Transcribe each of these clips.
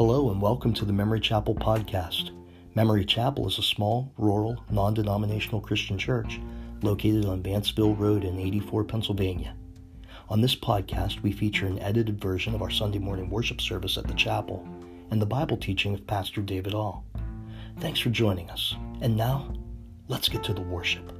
Hello, and welcome to the Memory Chapel podcast. Memory Chapel is a small, rural, non denominational Christian church located on Vanceville Road in 84, Pennsylvania. On this podcast, we feature an edited version of our Sunday morning worship service at the chapel and the Bible teaching of Pastor David All. Thanks for joining us. And now, let's get to the worship.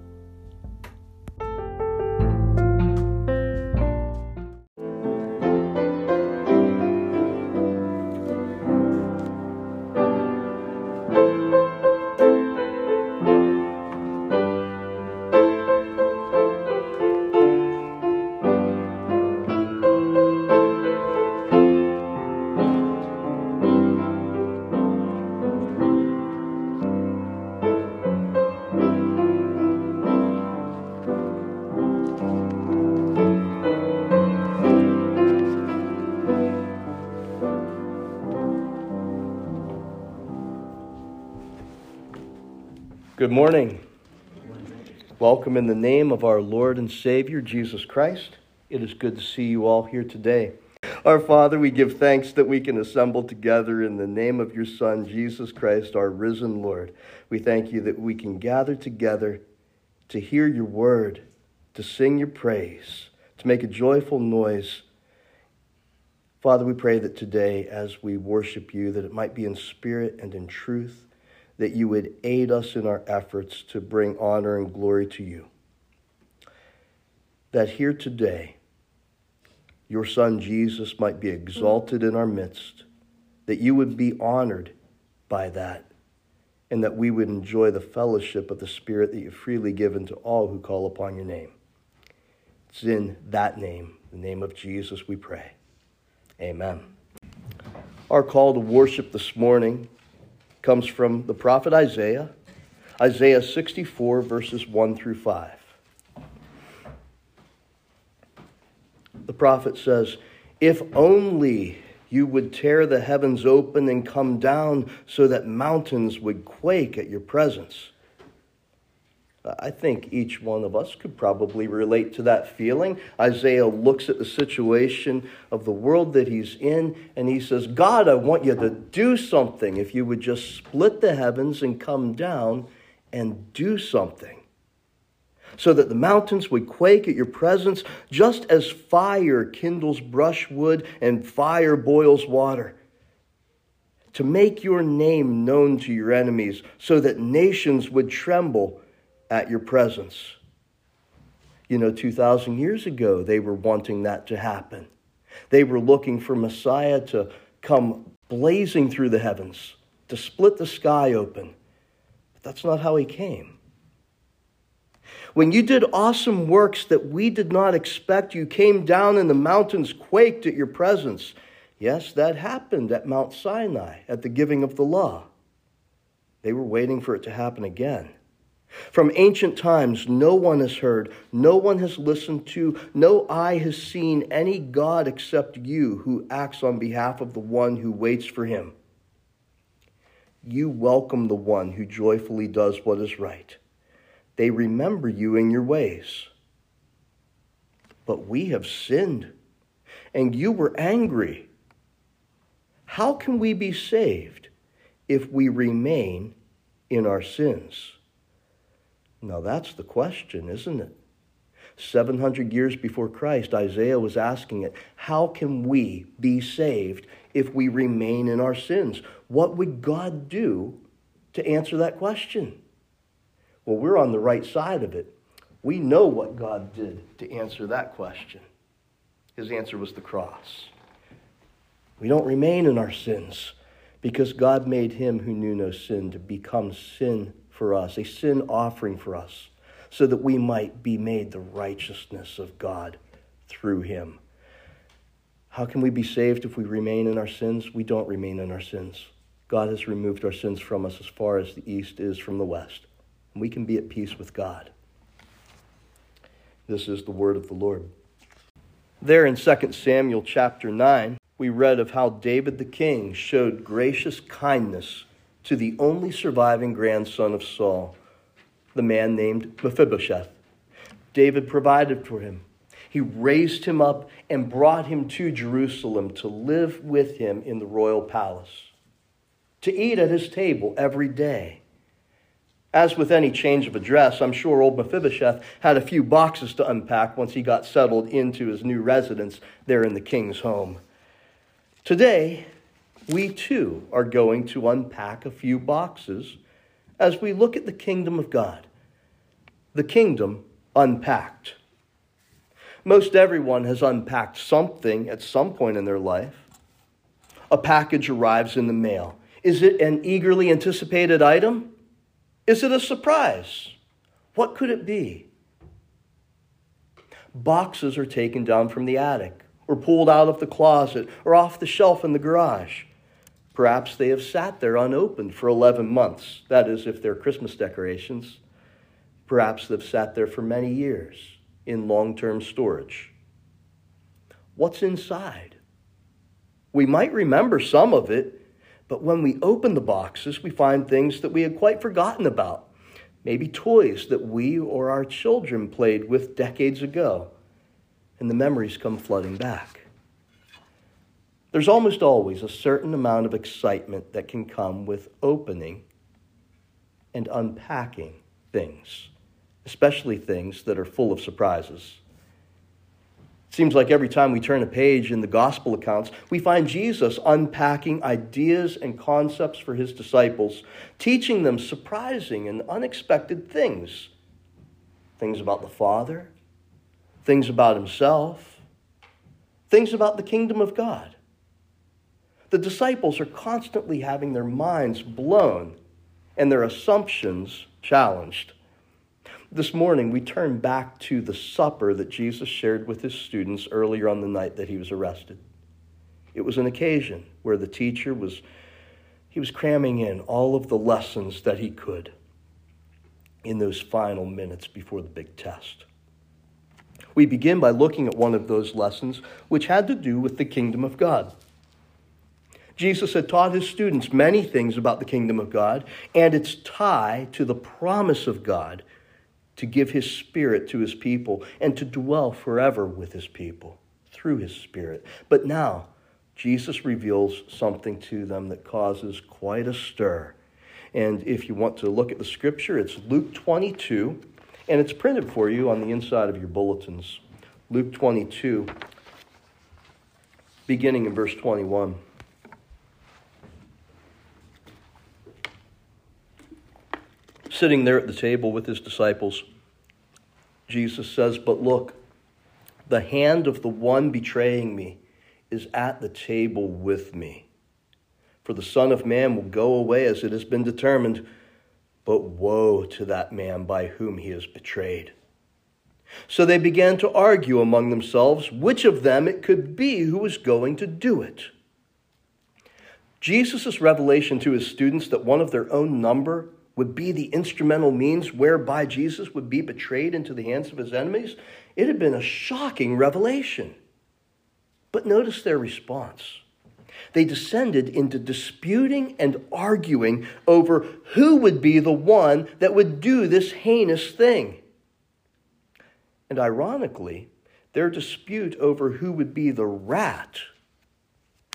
Morning. Welcome in the name of our Lord and Savior, Jesus Christ. It is good to see you all here today. Our Father, we give thanks that we can assemble together in the name of your Son, Jesus Christ, our risen Lord. We thank you that we can gather together to hear your word, to sing your praise, to make a joyful noise. Father, we pray that today, as we worship you, that it might be in spirit and in truth that you would aid us in our efforts to bring honor and glory to you. That here today, your Son Jesus might be exalted in our midst, that you would be honored by that, and that we would enjoy the fellowship of the Spirit that you've freely given to all who call upon your name. It's in that name, the name of Jesus, we pray. Amen. Our call to worship this morning comes from the prophet Isaiah, Isaiah 64, verses 1 through 5. The prophet says, If only you would tear the heavens open and come down so that mountains would quake at your presence I think each one of us could probably relate to that feeling. Isaiah looks at the situation of the world that he's in and he says, God, I want you to do something. If you would just split the heavens and come down and do something. So that the mountains would quake at your presence, just as fire kindles brushwood and fire boils water. To make your name known to your enemies, so that nations would tremble at your presence. You know, 2,000 years ago, they were wanting that to happen. They were looking for Messiah to come blazing through the heavens, to split the sky open. But that's not how he came. When you did awesome works that we did not expect, you came down and the mountains quaked at your presence. Yes, that happened at Mount Sinai at the giving of the law. They were waiting for it to happen again. From ancient times, no one has heard, no one has listened to, no eye has seen any God except you who acts on behalf of the one who waits for him. You welcome the one who joyfully does what is right. They remember you in your ways. But we have sinned, and you were angry. How can we be saved if we remain in our sins? Now that's the question, isn't it? 700 years before Christ, Isaiah was asking it How can we be saved if we remain in our sins? What would God do to answer that question? Well, we're on the right side of it. We know what God did to answer that question. His answer was the cross. We don't remain in our sins because God made him who knew no sin to become sin for us, a sin offering for us, so that we might be made the righteousness of God through him. How can we be saved if we remain in our sins? We don't remain in our sins. God has removed our sins from us as far as the east is from the west. And we can be at peace with God. This is the word of the Lord. There in 2 Samuel chapter 9, we read of how David the king showed gracious kindness to the only surviving grandson of Saul, the man named Mephibosheth. David provided for him. He raised him up and brought him to Jerusalem to live with him in the royal palace. to eat at his table every day. As with any change of address, I'm sure old Mephibosheth had a few boxes to unpack once he got settled into his new residence there in the king's home. Today, we too are going to unpack a few boxes as we look at the kingdom of God. The kingdom unpacked. Most everyone has unpacked something at some point in their life. A package arrives in the mail. Is it an eagerly anticipated item? Is it a surprise? What could it be? Boxes are taken down from the attic, or pulled out of the closet, or off the shelf in the garage. Perhaps they have sat there unopened for 11 months. That is, if they're Christmas decorations. Perhaps they've sat there for many years in long term storage. What's inside? We might remember some of it, but when we open the boxes, we find things that we had quite forgotten about. Maybe toys that we or our children played with decades ago, and the memories come flooding back. There's almost always a certain amount of excitement that can come with opening and unpacking things, especially things that are full of surprises. It seems like every time we turn a page in the gospel accounts, we find Jesus unpacking ideas and concepts for his disciples, teaching them surprising and unexpected things things about the Father, things about himself, things about the kingdom of God. The disciples are constantly having their minds blown and their assumptions challenged. This morning, we turn back to the supper that Jesus shared with his students earlier on the night that he was arrested. It was an occasion where the teacher was he was cramming in all of the lessons that he could in those final minutes before the big test. We begin by looking at one of those lessons which had to do with the kingdom of God. Jesus had taught his students many things about the kingdom of God and its tie to the promise of God to give his spirit to his people and to dwell forever with his people through his spirit. But now, Jesus reveals something to them that causes quite a stir. And if you want to look at the scripture, it's Luke 22, and it's printed for you on the inside of your bulletins. Luke 22, beginning in verse 21. Sitting there at the table with his disciples, Jesus says, But look, the hand of the one betraying me is at the table with me. For the Son of Man will go away as it has been determined, but woe to that man by whom he is betrayed. So they began to argue among themselves which of them it could be who was going to do it. Jesus' revelation to his students that one of their own number would be the instrumental means whereby Jesus would be betrayed into the hands of his enemies, it had been a shocking revelation. But notice their response. They descended into disputing and arguing over who would be the one that would do this heinous thing. And ironically, their dispute over who would be the rat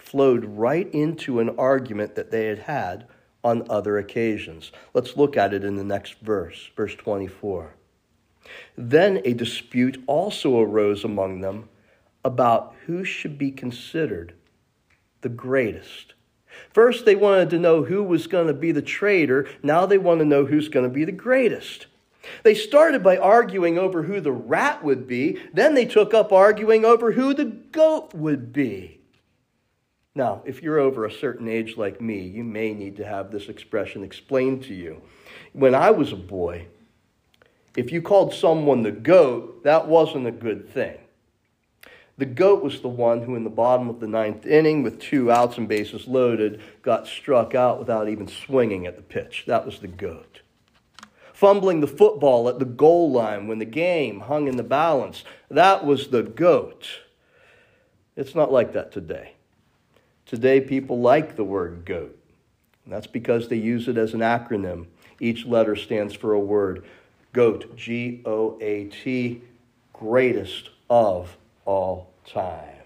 flowed right into an argument that they had had on other occasions. Let's look at it in the next verse, verse 24. Then a dispute also arose among them about who should be considered the greatest. First, they wanted to know who was going to be the traitor. Now they want to know who's going to be the greatest. They started by arguing over who the rat would be. Then they took up arguing over who the goat would be. Now, if you're over a certain age like me, you may need to have this expression explained to you. When I was a boy, if you called someone the goat, that wasn't a good thing. The goat was the one who, in the bottom of the ninth inning, with two outs and bases loaded, got struck out without even swinging at the pitch. That was the goat. Fumbling the football at the goal line when the game hung in the balance. That was the goat. It's not like that today. Today, people like the word goat. That's because they use it as an acronym. Each letter stands for a word. GOAT, G O A T, greatest of all time.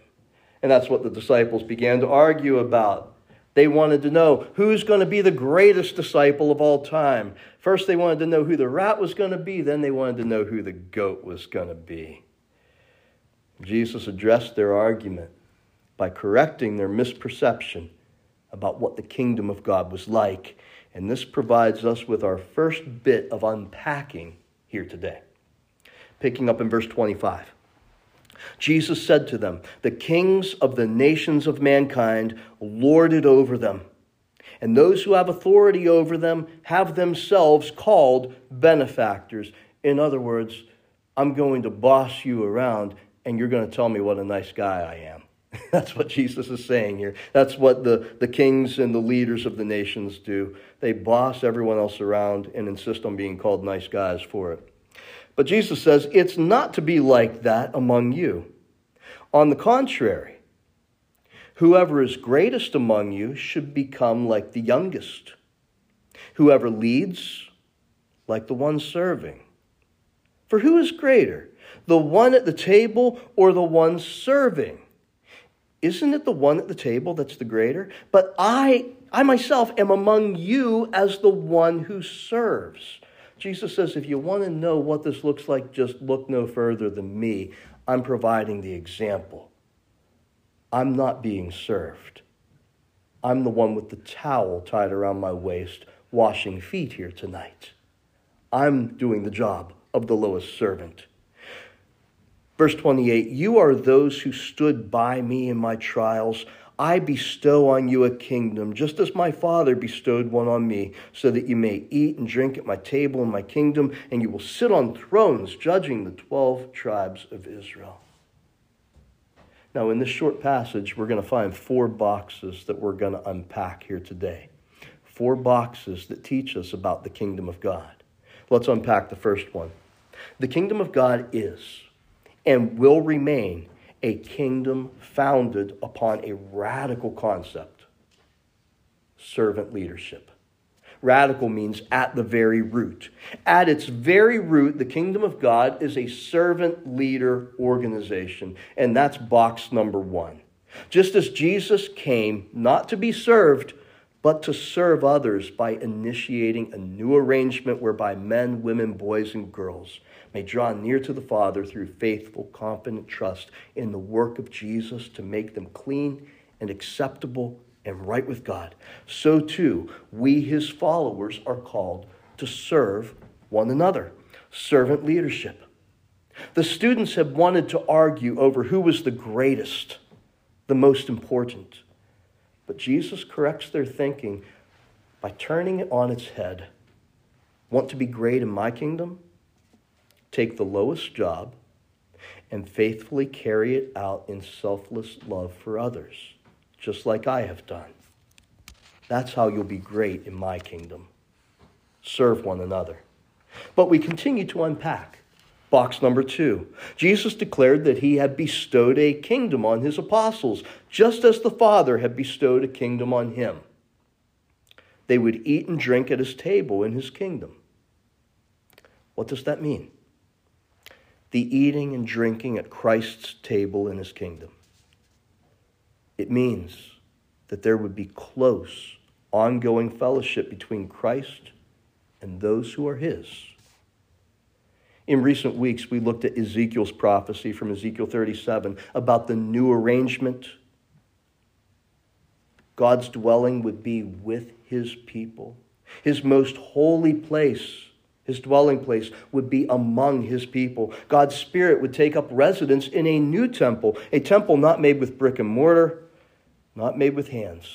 And that's what the disciples began to argue about. They wanted to know who's going to be the greatest disciple of all time. First, they wanted to know who the rat was going to be, then, they wanted to know who the goat was going to be. Jesus addressed their argument by correcting their misperception about what the kingdom of God was like. And this provides us with our first bit of unpacking here today. Picking up in verse 25. Jesus said to them, The kings of the nations of mankind lord it over them, and those who have authority over them have themselves called benefactors. In other words, I'm going to boss you around, and you're going to tell me what a nice guy I am. That's what Jesus is saying here. That's what the, the kings and the leaders of the nations do. They boss everyone else around and insist on being called nice guys for it. But Jesus says it's not to be like that among you. On the contrary, whoever is greatest among you should become like the youngest, whoever leads, like the one serving. For who is greater, the one at the table or the one serving? Isn't it the one at the table that's the greater? But I, I myself am among you as the one who serves. Jesus says, if you want to know what this looks like, just look no further than me. I'm providing the example. I'm not being served. I'm the one with the towel tied around my waist, washing feet here tonight. I'm doing the job of the lowest servant. Verse 28 You are those who stood by me in my trials. I bestow on you a kingdom, just as my Father bestowed one on me, so that you may eat and drink at my table in my kingdom, and you will sit on thrones judging the 12 tribes of Israel. Now, in this short passage, we're going to find four boxes that we're going to unpack here today. Four boxes that teach us about the kingdom of God. Let's unpack the first one. The kingdom of God is and will remain a kingdom founded upon a radical concept servant leadership. Radical means at the very root. At its very root, the kingdom of God is a servant leader organization, and that's box number one. Just as Jesus came not to be served, but to serve others by initiating a new arrangement whereby men, women, boys, and girls may draw near to the Father through faithful, confident trust in the work of Jesus to make them clean and acceptable and right with God. So too, we, his followers, are called to serve one another. Servant leadership. The students have wanted to argue over who was the greatest, the most important. But Jesus corrects their thinking by turning it on its head. Want to be great in my kingdom? take the lowest job and faithfully carry it out in selfless love for others, just like I have done. That's how you'll be great in my kingdom. Serve one another. But we continue to unpack. Box number two. Jesus declared that he had bestowed a kingdom on his apostles, just as the Father had bestowed a kingdom on him. They would eat and drink at his table in his kingdom. What does that mean? the eating and drinking at Christ's table in his kingdom. It means that there would be close, ongoing fellowship between Christ and those who are his. In recent weeks, we looked at Ezekiel's prophecy from Ezekiel 37 about the new arrangement. God's dwelling would be with his people, his most holy place his dwelling place would be among his people. God's Spirit would take up residence in a new temple, a temple not made with brick and mortar, not made with hands.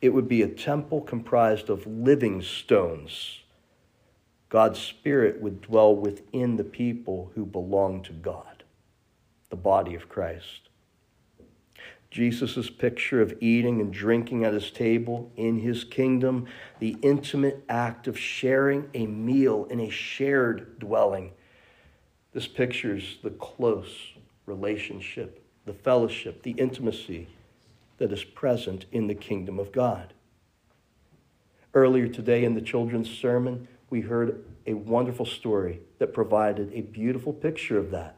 It would be a temple comprised of living stones. God's Spirit would dwell within the people who belong to God, the body of Christ. Jesus' picture of eating and drinking at his table in his kingdom, the intimate act of sharing a meal in a shared dwelling. This pictures the close relationship, the fellowship, the intimacy that is present in the kingdom of God. Earlier today in the children's sermon, we heard a wonderful story that provided a beautiful picture of that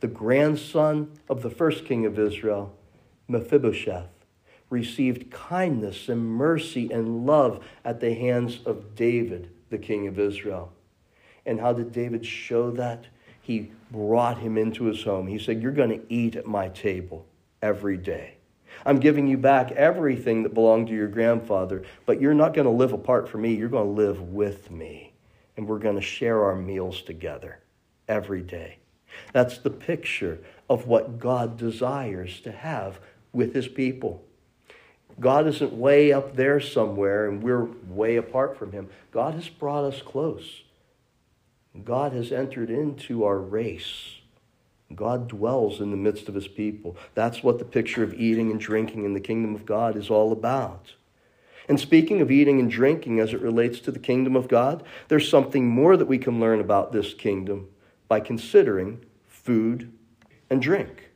the grandson of the first king of Israel, Mephibosheth, received kindness and mercy and love at the hands of David, the king of Israel. And how did David show that? He brought him into his home. He said, You're going to eat at my table every day. I'm giving you back everything that belonged to your grandfather, but you're not going to live apart from me. You're going to live with me. And we're going to share our meals together every day. That's the picture of what God desires to have with his people. God isn't way up there somewhere and we're way apart from him. God has brought us close. God has entered into our race. God dwells in the midst of his people. That's what the picture of eating and drinking in the kingdom of God is all about. And speaking of eating and drinking as it relates to the kingdom of God, there's something more that we can learn about this kingdom by considering food and drink.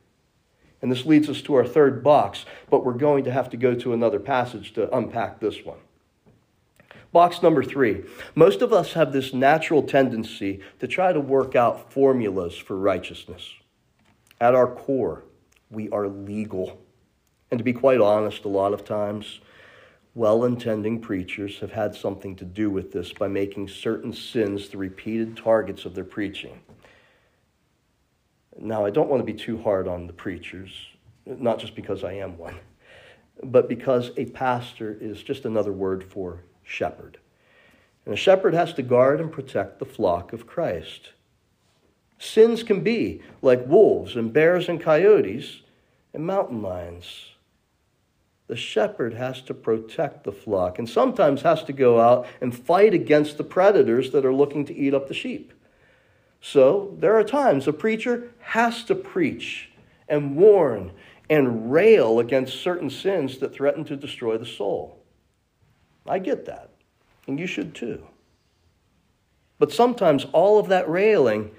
And this leads us to our third box, but we're going to have to go to another passage to unpack this one. Box number three. Most of us have this natural tendency to try to work out formulas for righteousness. At our core, we are legal. And to be quite honest, a lot of times, well intending preachers have had something to do with this by making certain sins the repeated targets of their preaching. Now, I don't want to be too hard on the preachers, not just because I am one, but because a pastor is just another word for shepherd. And a shepherd has to guard and protect the flock of Christ. Sins can be like wolves and bears and coyotes and mountain lions. The shepherd has to protect the flock and sometimes has to go out and fight against the predators that are looking to eat up the sheep. So there are times a preacher has to preach and warn and rail against certain sins that threaten to destroy the soul. I get that, and you should too. But sometimes all of that railing,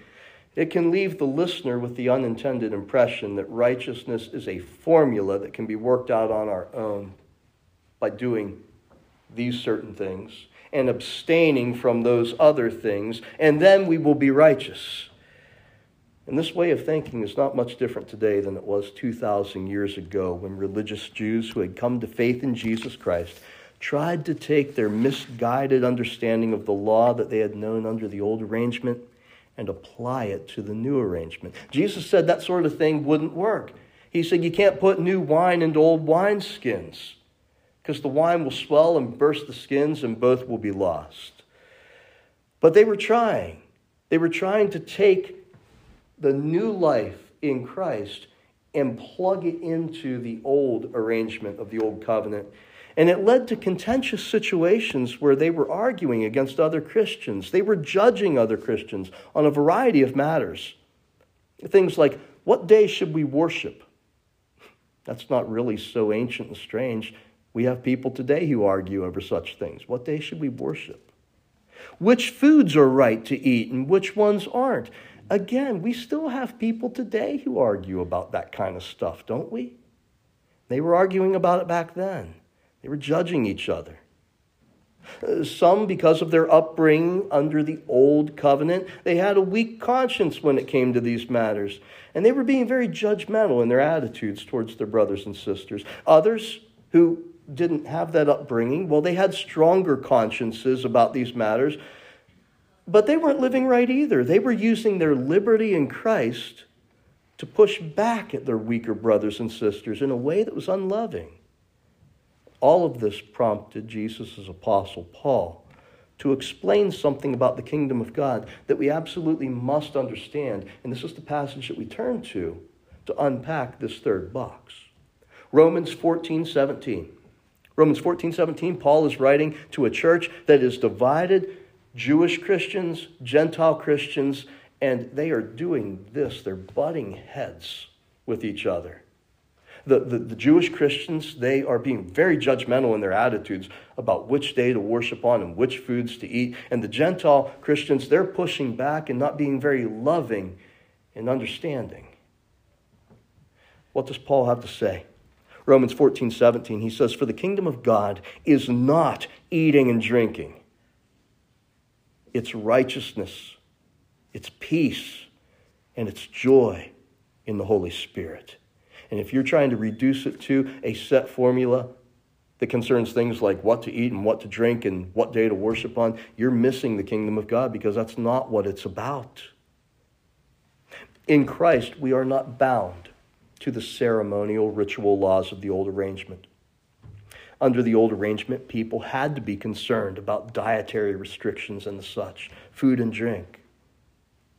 it can leave the listener with the unintended impression that righteousness is a formula that can be worked out on our own by doing these certain things and abstaining from those other things, and then we will be righteous. And this way of thinking is not much different today than it was 2,000 years ago when religious Jews who had come to faith in Jesus Christ tried to take their misguided understanding of the law that they had known under the old arrangement and apply it to the new arrangement. Jesus said that sort of thing wouldn't work. He said you can't put new wine into old wineskins because the wine will swell and burst the skins and both will be lost. But they were trying. They were trying to take the new life in Christ and plug it into the old arrangement of the old covenant. And it led to contentious situations where they were arguing against other Christians. They were judging other Christians on a variety of matters. Things like, what day should we worship? That's not really so ancient and strange. We have people today who argue over such things. What day should we worship? Which foods are right to eat and which ones aren't? Again, we still have people today who argue about that kind of stuff, don't we? They were arguing about it back then. They were judging each other. Some, because of their upbringing under the old covenant, they had a weak conscience when it came to these matters. And they were being very judgmental in their attitudes towards their brothers and sisters. Others who didn't have that upbringing. Well, they had stronger consciences about these matters, but they weren't living right either. They were using their liberty in Christ to push back at their weaker brothers and sisters in a way that was unloving. All of this prompted Jesus' apostle Paul to explain something about the kingdom of God that we absolutely must understand. And this is the passage that we turn to to unpack this third box. Romans 14, 17. Romans 14, 17, Paul is writing to a church that is divided Jewish Christians, Gentile Christians, and they are doing this. They're butting heads with each other. The, the, the, Jewish Christians, they are being very judgmental in their attitudes about which day to worship on and which foods to eat. And the Gentile Christians, they're pushing back and not being very loving and understanding. What does Paul have to say? Romans 14, 17, he says, For the kingdom of God is not eating and drinking, it's righteousness, it's peace, and it's joy in the Holy Spirit. And if you're trying to reduce it to a set formula that concerns things like what to eat and what to drink and what day to worship on, you're missing the kingdom of God because that's not what it's about. In Christ, we are not bound to the ceremonial ritual laws of the old arrangement. Under the old arrangement, people had to be concerned about dietary restrictions and such, food and drink.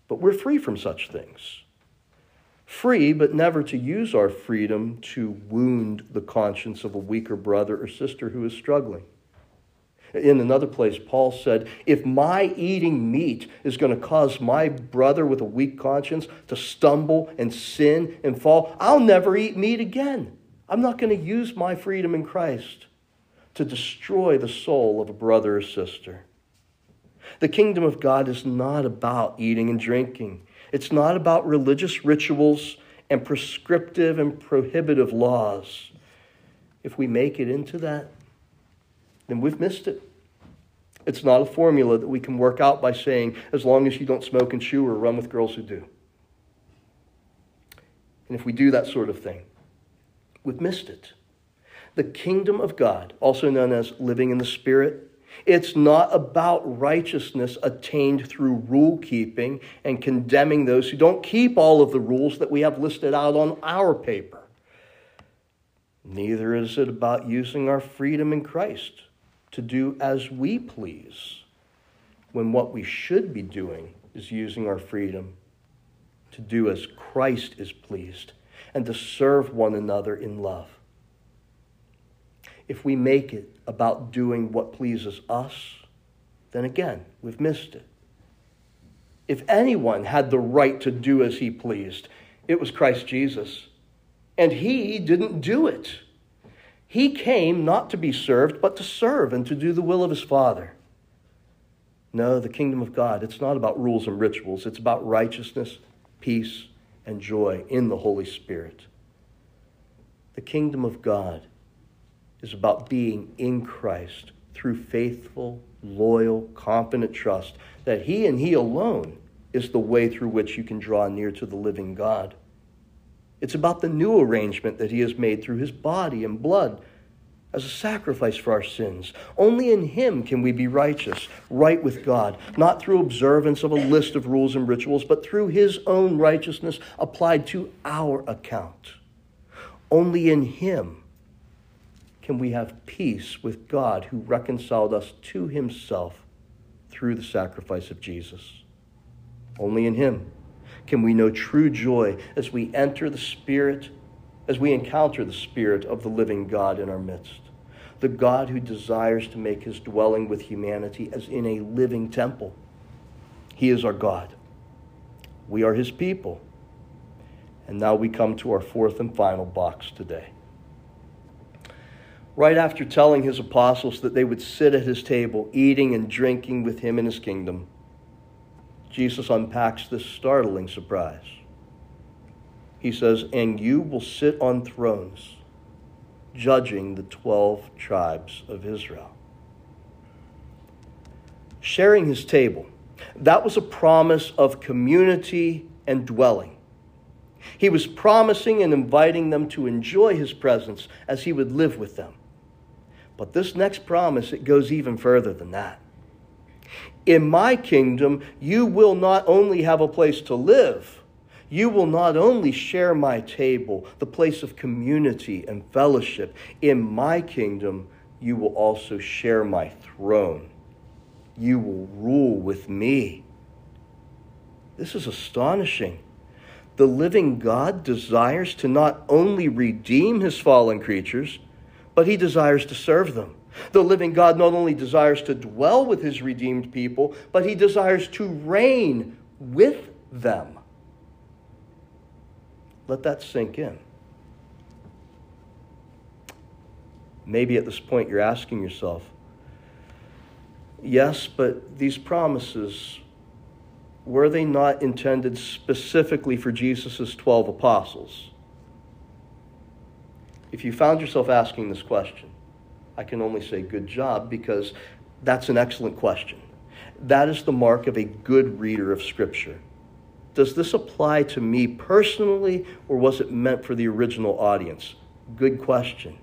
But we're free from such things. Free, but never to use our freedom to wound the conscience of a weaker brother or sister who is struggling. In another place, Paul said, If my eating meat is going to cause my brother with a weak conscience to stumble and sin and fall, I'll never eat meat again. I'm not going to use my freedom in Christ to destroy the soul of a brother or sister. The kingdom of God is not about eating and drinking. It's not about religious rituals and prescriptive and prohibitive laws. If we make it into that, then we've missed it. It's not a formula that we can work out by saying, as long as you don't smoke and chew or run with girls who do. And if we do that sort of thing, we've missed it. The kingdom of God, also known as living in the Spirit, it's not about righteousness attained through rule keeping and condemning those who don't keep all of the rules that we have listed out on our paper. Neither is it about using our freedom in Christ to do as we please, when what we should be doing is using our freedom to do as Christ is pleased and to serve one another in love if we make it about doing what pleases us, then again, we've missed it. If anyone had the right to do as he pleased, it was Christ Jesus. And he didn't do it. He came not to be served, but to serve and to do the will of his Father. No, the kingdom of God, it's not about rules and rituals. It's about righteousness, peace, and joy in the Holy Spirit. The kingdom of God is about being in Christ through faithful, loyal, confident trust that He and He alone is the way through which you can draw near to the living God. It's about the new arrangement that He has made through His body and blood as a sacrifice for our sins. Only in Him can we be righteous, right with God, not through observance of a list of rules and rituals, but through His own righteousness applied to our account. Only in Him can we have peace with God who reconciled us to himself through the sacrifice of Jesus. Only in him can we know true joy as we enter the Spirit, as we encounter the Spirit of the living God in our midst. The God who desires to make his dwelling with humanity as in a living temple. He is our God. We are his people. And now we come to our fourth and final box today right after telling his apostles that they would sit at his table, eating and drinking with him in his kingdom, Jesus unpacks this startling surprise. He says, And you will sit on thrones, judging the 12 tribes of Israel. Sharing his table, that was a promise of community and dwelling. He was promising and inviting them to enjoy his presence as he would live with them. But this next promise, it goes even further than that. In my kingdom, you will not only have a place to live, you will not only share my table, the place of community and fellowship. In my kingdom, you will also share my throne. You will rule with me. This is astonishing. The living God desires to not only redeem his fallen creatures, but he desires to serve them. The living God not only desires to dwell with his redeemed people, but he desires to reign with them. Let that sink in. Maybe at this point you're asking yourself, yes, but these promises, were they not intended specifically for Jesus' 12 apostles? If you found yourself asking this question, I can only say good job because that's an excellent question. That is the mark of a good reader of Scripture. Does this apply to me personally, or was it meant for the original audience? Good question.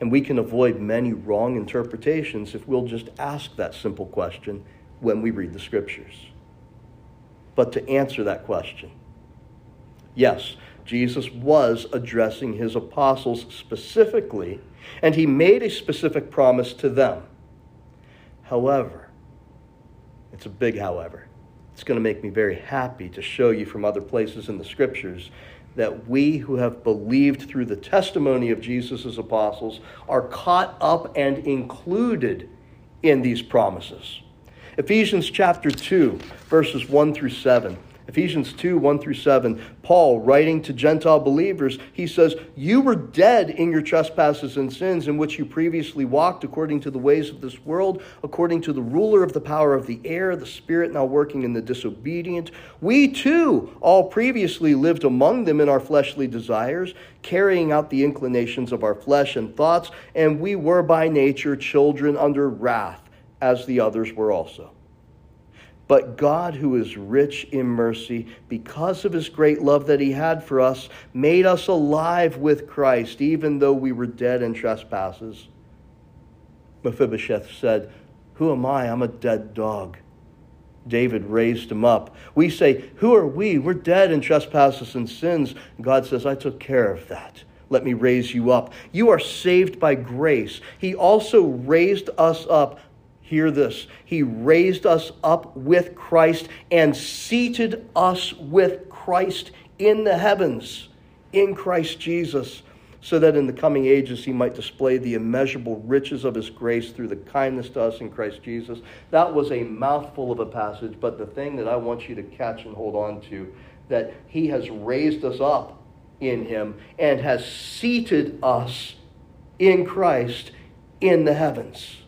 And we can avoid many wrong interpretations if we'll just ask that simple question when we read the scriptures. But to answer that question, yes, Jesus was addressing his apostles specifically, and he made a specific promise to them. However, it's a big however. It's going to make me very happy to show you from other places in the scriptures that we who have believed through the testimony of Jesus' apostles are caught up and included in these promises. Ephesians chapter 2, verses 1 through 7. Ephesians 2 1 through 7, Paul, writing to Gentile believers, he says, You were dead in your trespasses and sins in which you previously walked according to the ways of this world, according to the ruler of the power of the air, the spirit now working in the disobedient. We too all previously lived among them in our fleshly desires, carrying out the inclinations of our flesh and thoughts, and we were by nature children under wrath, as the others were also. But God, who is rich in mercy, because of his great love that he had for us, made us alive with Christ, even though we were dead in trespasses. Mephibosheth said, Who am I? I'm a dead dog. David raised him up. We say, Who are we? We're dead in trespasses and sins. God says, I took care of that. Let me raise you up. You are saved by grace. He also raised us up Hear this. He raised us up with Christ and seated us with Christ in the heavens, in Christ Jesus, so that in the coming ages he might display the immeasurable riches of his grace through the kindness to us in Christ Jesus. That was a mouthful of a passage, but the thing that I want you to catch and hold on to that he has raised us up in him and has seated us in Christ in the heavens.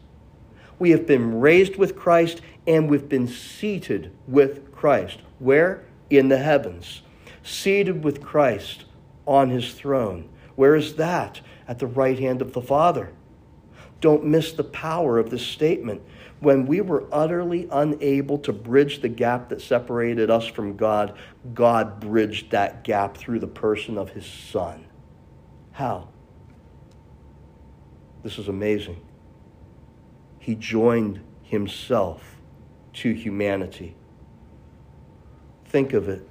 We have been raised with Christ and we've been seated with Christ. Where? In the heavens. Seated with Christ on his throne. Where is that? At the right hand of the Father. Don't miss the power of this statement. When we were utterly unable to bridge the gap that separated us from God, God bridged that gap through the person of his Son. How? This is amazing he joined himself to humanity. Think of it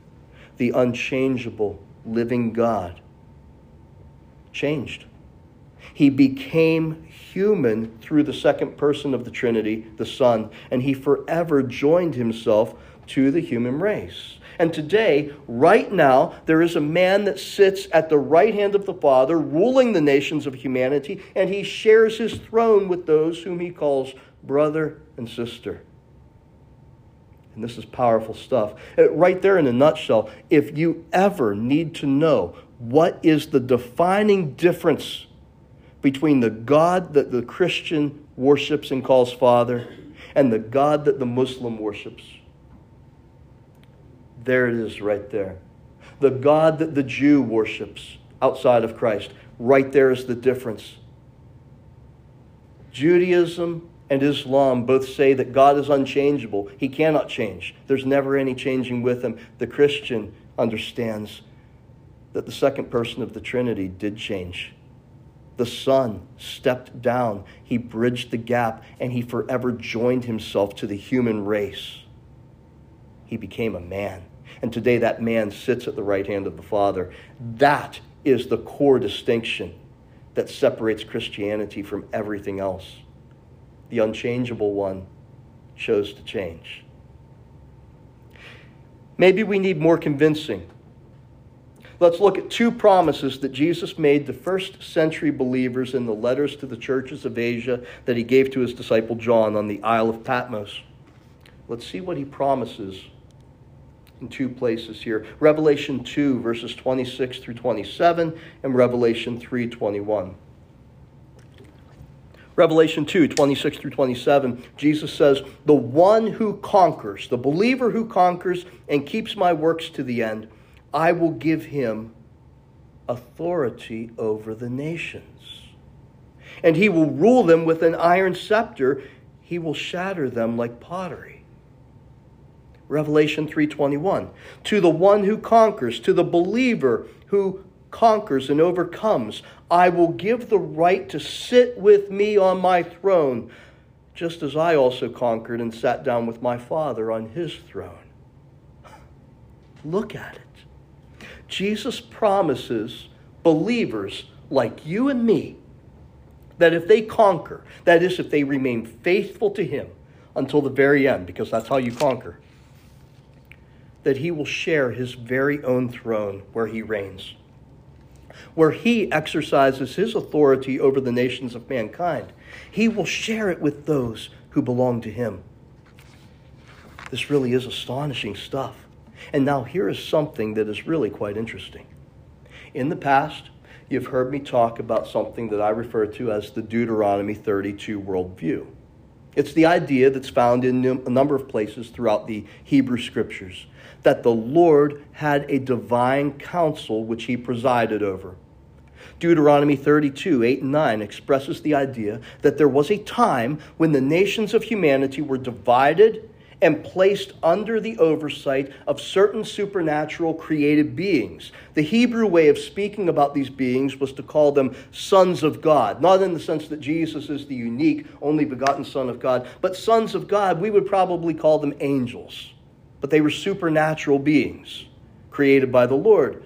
the unchangeable living God changed. He became human through the second person of the Trinity, the Son, and he forever joined himself to the human race. And today, right now, there is a man that sits at the right hand of the Father, ruling the nations of humanity, and he shares his throne with those whom he calls brother and sister. And this is powerful stuff. Uh, right there in a nutshell, if you ever need to know what is the defining difference between the God that the Christian worships and calls Father and the God that the Muslim worships, there it is right there. The God that the Jew worships outside of Christ, right there is the difference. Judaism and Islam both say that God is unchangeable. He cannot change. There's never any changing with him. The Christian understands that the second person of the Trinity did change. The Son stepped down, he bridged the gap, and he forever joined himself to the human race. He became a man. And today that man sits at the right hand of the Father. That is the core distinction that separates Christianity from everything else. The unchangeable one chose to change. Maybe we need more convincing. Let's look at two promises that Jesus made to first century believers in the letters to the churches of Asia that he gave to his disciple John on the Isle of Patmos. Let's see what he promises in two places here Revelation 2, verses 26 through 27, and Revelation 3, 21. Revelation 2, 26 through 27, Jesus says, The one who conquers, the believer who conquers and keeps my works to the end, I will give him authority over the nations. And he will rule them with an iron scepter. He will shatter them like pottery Revelation 3:21. To the one who conquers, to the believer who conquers and overcomes, I will give the right to sit with me on my throne, just as I also conquered and sat down with my Father on his throne. Look at it. Jesus promises believers like you and me that if they conquer, that is, if they remain faithful to him until the very end, because that's how you conquer, that he will share his very own throne where he reigns, where he exercises his authority over the nations of mankind. He will share it with those who belong to him. This really is astonishing stuff. And now here is something that is really quite interesting. In the past, you've heard me talk about something that I refer to as the Deuteronomy 32 worldview. It's the idea that's found in a number of places throughout the Hebrew scriptures that the Lord had a divine council which he presided over. Deuteronomy 32, 8 and 9 expresses the idea that there was a time when the nations of humanity were divided and placed under the oversight of certain supernatural created beings. The Hebrew way of speaking about these beings was to call them sons of God, not in the sense that Jesus is the unique, only begotten Son of God, but sons of God, we would probably call them angels. But they were supernatural beings created by the Lord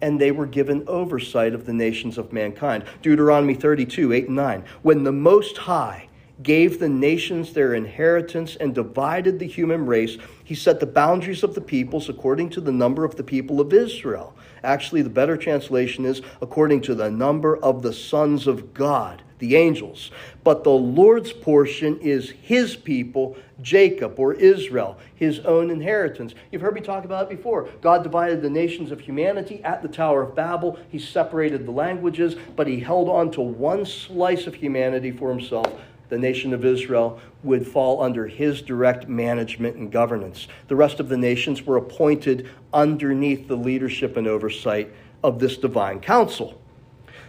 and they were given oversight of the nations of mankind. Deuteronomy 32, 8 and 9. When the Most High gave the nations their inheritance, and divided the human race. He set the boundaries of the peoples according to the number of the people of Israel. Actually, the better translation is according to the number of the sons of God, the angels. But the Lord's portion is his people, Jacob or Israel, his own inheritance. You've heard me talk about it before. God divided the nations of humanity at the Tower of Babel. He separated the languages, but he held on to one slice of humanity for himself the nation of Israel would fall under his direct management and governance. The rest of the nations were appointed underneath the leadership and oversight of this divine council.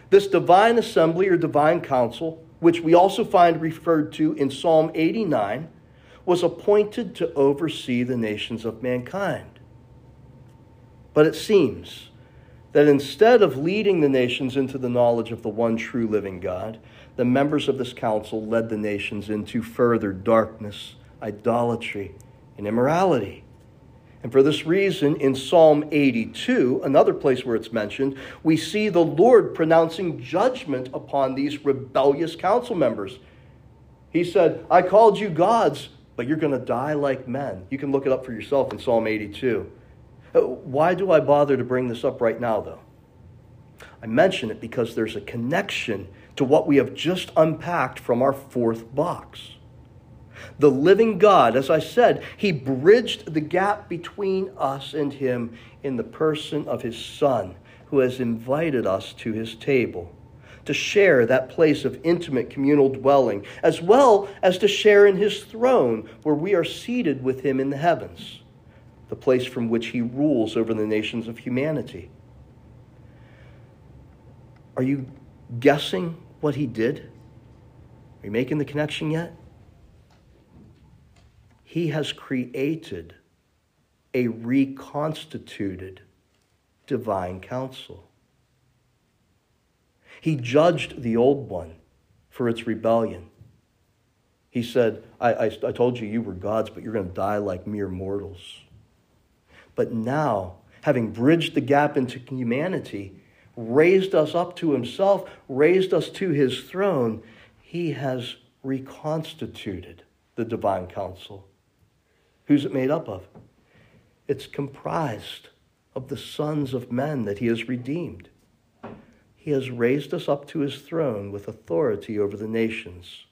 This divine assembly or divine council, which we also find referred to in Psalm 89, was appointed to oversee the nations of mankind. But it seems that instead of leading the nations into the knowledge of the one true living God, the members of this council led the nations into further darkness, idolatry, and immorality. And for this reason, in Psalm 82, another place where it's mentioned, we see the Lord pronouncing judgment upon these rebellious council members. He said, I called you gods, but you're going to die like men. You can look it up for yourself in Psalm 82. Uh, why do I bother to bring this up right now, though? I mention it because there's a connection to what we have just unpacked from our fourth box. The living God, as I said, He bridged the gap between us and Him in the person of His Son, who has invited us to His table to share that place of intimate communal dwelling, as well as to share in His throne, where we are seated with Him in the heavens, the place from which He rules over the nations of humanity. Are you guessing what he did? Are you making the connection yet? He has created a reconstituted divine council. He judged the old one for its rebellion. He said, I, I, I, told you you were gods, but you're going to die like mere mortals. But now, having bridged the gap into humanity, raised us up to himself, raised us to his throne, he has reconstituted the divine council. Who's it made up of? It's comprised of the sons of men that he has redeemed. He has raised us up to his throne with authority over the nations.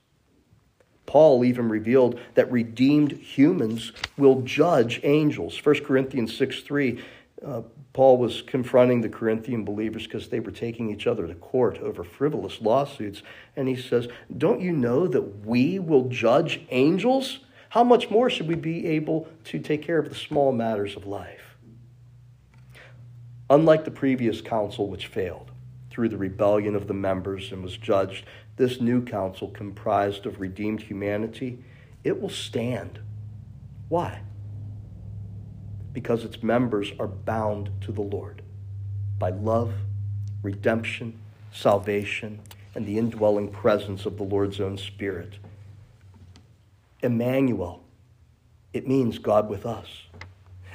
Paul even revealed that redeemed humans will judge angels. 1 Corinthians 6 3 uh, Paul was confronting the Corinthian believers because they were taking each other to court over frivolous lawsuits. And he says, Don't you know that we will judge angels? How much more should we be able to take care of the small matters of life? Unlike the previous council, which failed through the rebellion of the members and was judged, this new council, comprised of redeemed humanity, it will stand. Why? because its members are bound to the Lord by love, redemption, salvation, and the indwelling presence of the Lord's own Spirit. Emmanuel, it means God with us.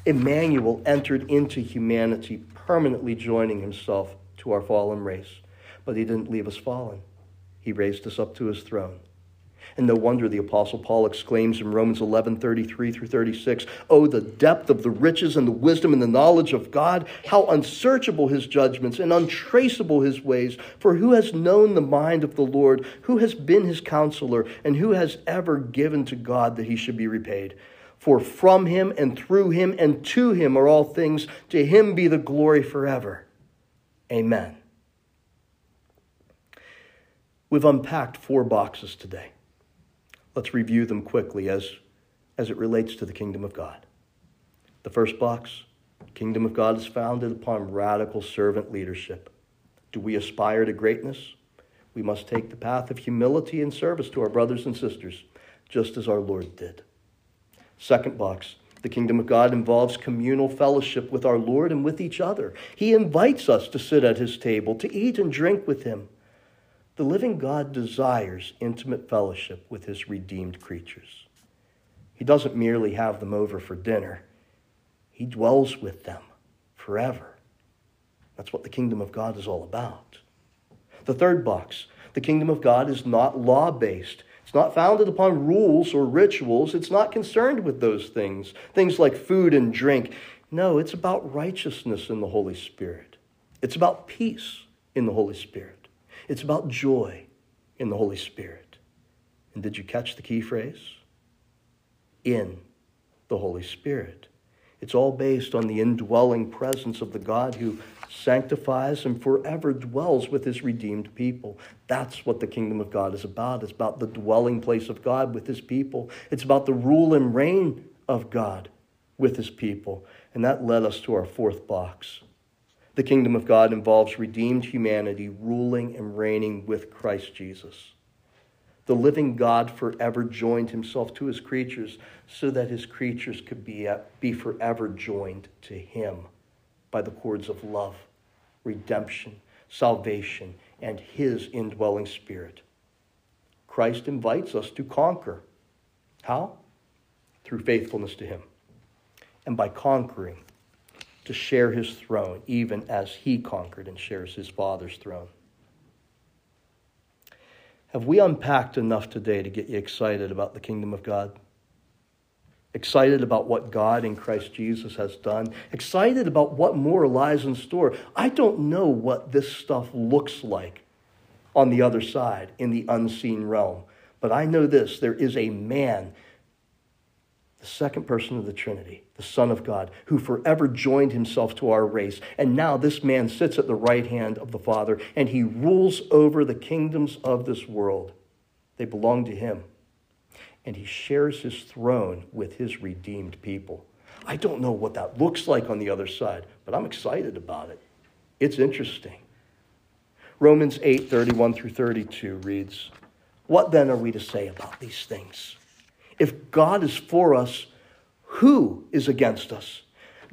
Emmanuel entered into humanity, permanently joining himself to our fallen race. But he didn't leave us fallen, he raised us up to his throne. And no wonder the Apostle Paul exclaims in Romans 11 33 through 36 Oh, the depth of the riches and the wisdom and the knowledge of God! How unsearchable his judgments and untraceable his ways! For who has known the mind of the Lord? Who has been his counselor? And who has ever given to God that he should be repaid? For from him and through him and to him are all things. To him be the glory forever. Amen. We've unpacked four boxes today. Let's review them quickly as, as it relates to the kingdom of God. The first box kingdom of God is founded upon radical servant leadership. Do we aspire to greatness? We must take the path of humility and service to our brothers and sisters, just as our Lord did. Second box the kingdom of God involves communal fellowship with our Lord and with each other. He invites us to sit at his table, to eat and drink with him. The living God desires intimate fellowship with his redeemed creatures. He doesn't merely have them over for dinner, he dwells with them forever. That's what the kingdom of God is all about. The third box the kingdom of God is not law based. It's not founded upon rules or rituals. It's not concerned with those things, things like food and drink. No, it's about righteousness in the Holy Spirit. It's about peace in the Holy Spirit. It's about joy in the Holy Spirit. And did you catch the key phrase? In the Holy Spirit. It's all based on the indwelling presence of the God who sanctifies and forever dwells with his redeemed people. That's what the kingdom of God is about. It's about the dwelling place of God with his people, it's about the rule and reign of God with his people. And that led us to our fourth box the kingdom of God involves redeemed humanity ruling and reigning with Christ Jesus. The living God forever joined himself to his creatures so that his creatures could be, uh, be forever joined to him by the cords of love, redemption, salvation, and his indwelling spirit. Christ invites us to conquer. How? Through faithfulness to him. And by conquering, to share his throne, even as he conquered and shares his Father's throne. Have we unpacked enough today to get you excited about the kingdom of God? Excited about what God in Christ Jesus has done? Excited about what more lies in store? I don't know what this stuff looks like on the other side in the unseen realm, but I know this there is a man the second person of the Trinity, the Son of God, who forever joined himself to our race. And now this man sits at the right hand of the Father, and he rules over the kingdoms of this world. They belong to him. And he shares his throne with his redeemed people. I don't know what that looks like on the other side, but I'm excited about it. It's interesting. Romans 8 31 through 32 reads, What then are we to say about these things? If God is for us, who is against us?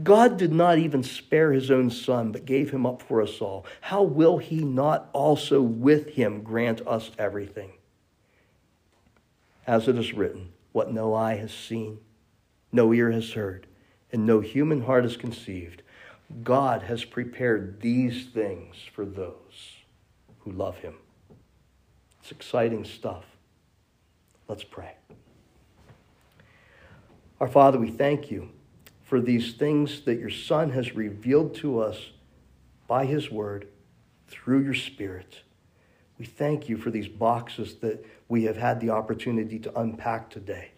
God did not even spare his own son, but gave him up for us all. How will he not also with him grant us everything? As it is written, what no eye has seen, no ear has heard, and no human heart has conceived, God has prepared these things for those who love him. It's exciting stuff. Let's pray. Our Father, we thank you for these things that your Son has revealed to us by his word through your Spirit. We thank you for these boxes that we have had the opportunity to unpack today.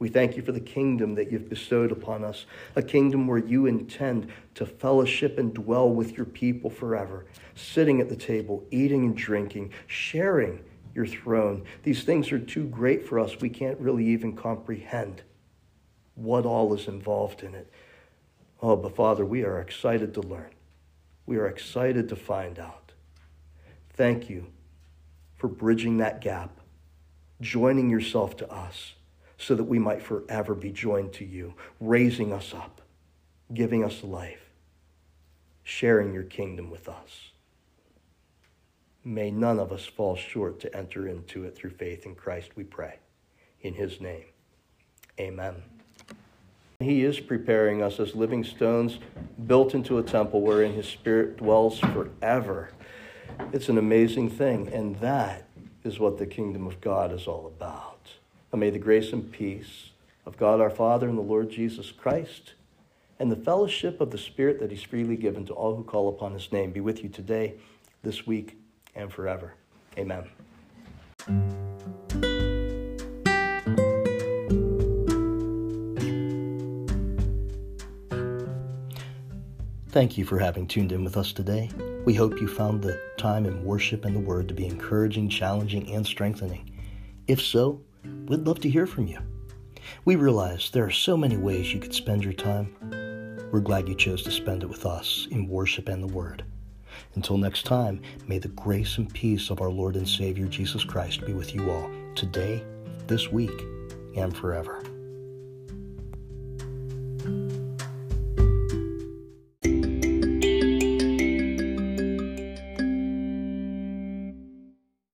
We thank you for the kingdom that you've bestowed upon us, a kingdom where you intend to fellowship and dwell with your people forever, sitting at the table, eating and drinking, sharing your throne. These things are too great for us. We can't really even comprehend what all is involved in it. Oh, but Father, we are excited to learn. We are excited to find out. Thank you for bridging that gap, joining yourself to us so that we might forever be joined to you, raising us up giving us life, sharing your kingdom with us. May none of us fall short to enter into it through faith in Christ, we pray. In his name, amen. He is preparing us as living stones built into a temple wherein his spirit dwells forever. It's an amazing thing, and that is what the kingdom of God is all about. And may the grace and peace of God our Father and the Lord Jesus Christ and the fellowship of the Spirit that He's freely given to all who call upon His name be with you today, this week, and forever. Amen. Thank you for having tuned in with us today. We hope you found the time in worship and the Word to be encouraging, challenging, and strengthening. If so, we'd love to hear from you. We realize there are so many ways you could spend your time. We're glad you chose to spend it with us in worship and the Word. Until next time, may the grace and peace of our Lord and Savior Jesus Christ be with you all, today, this week, and forever.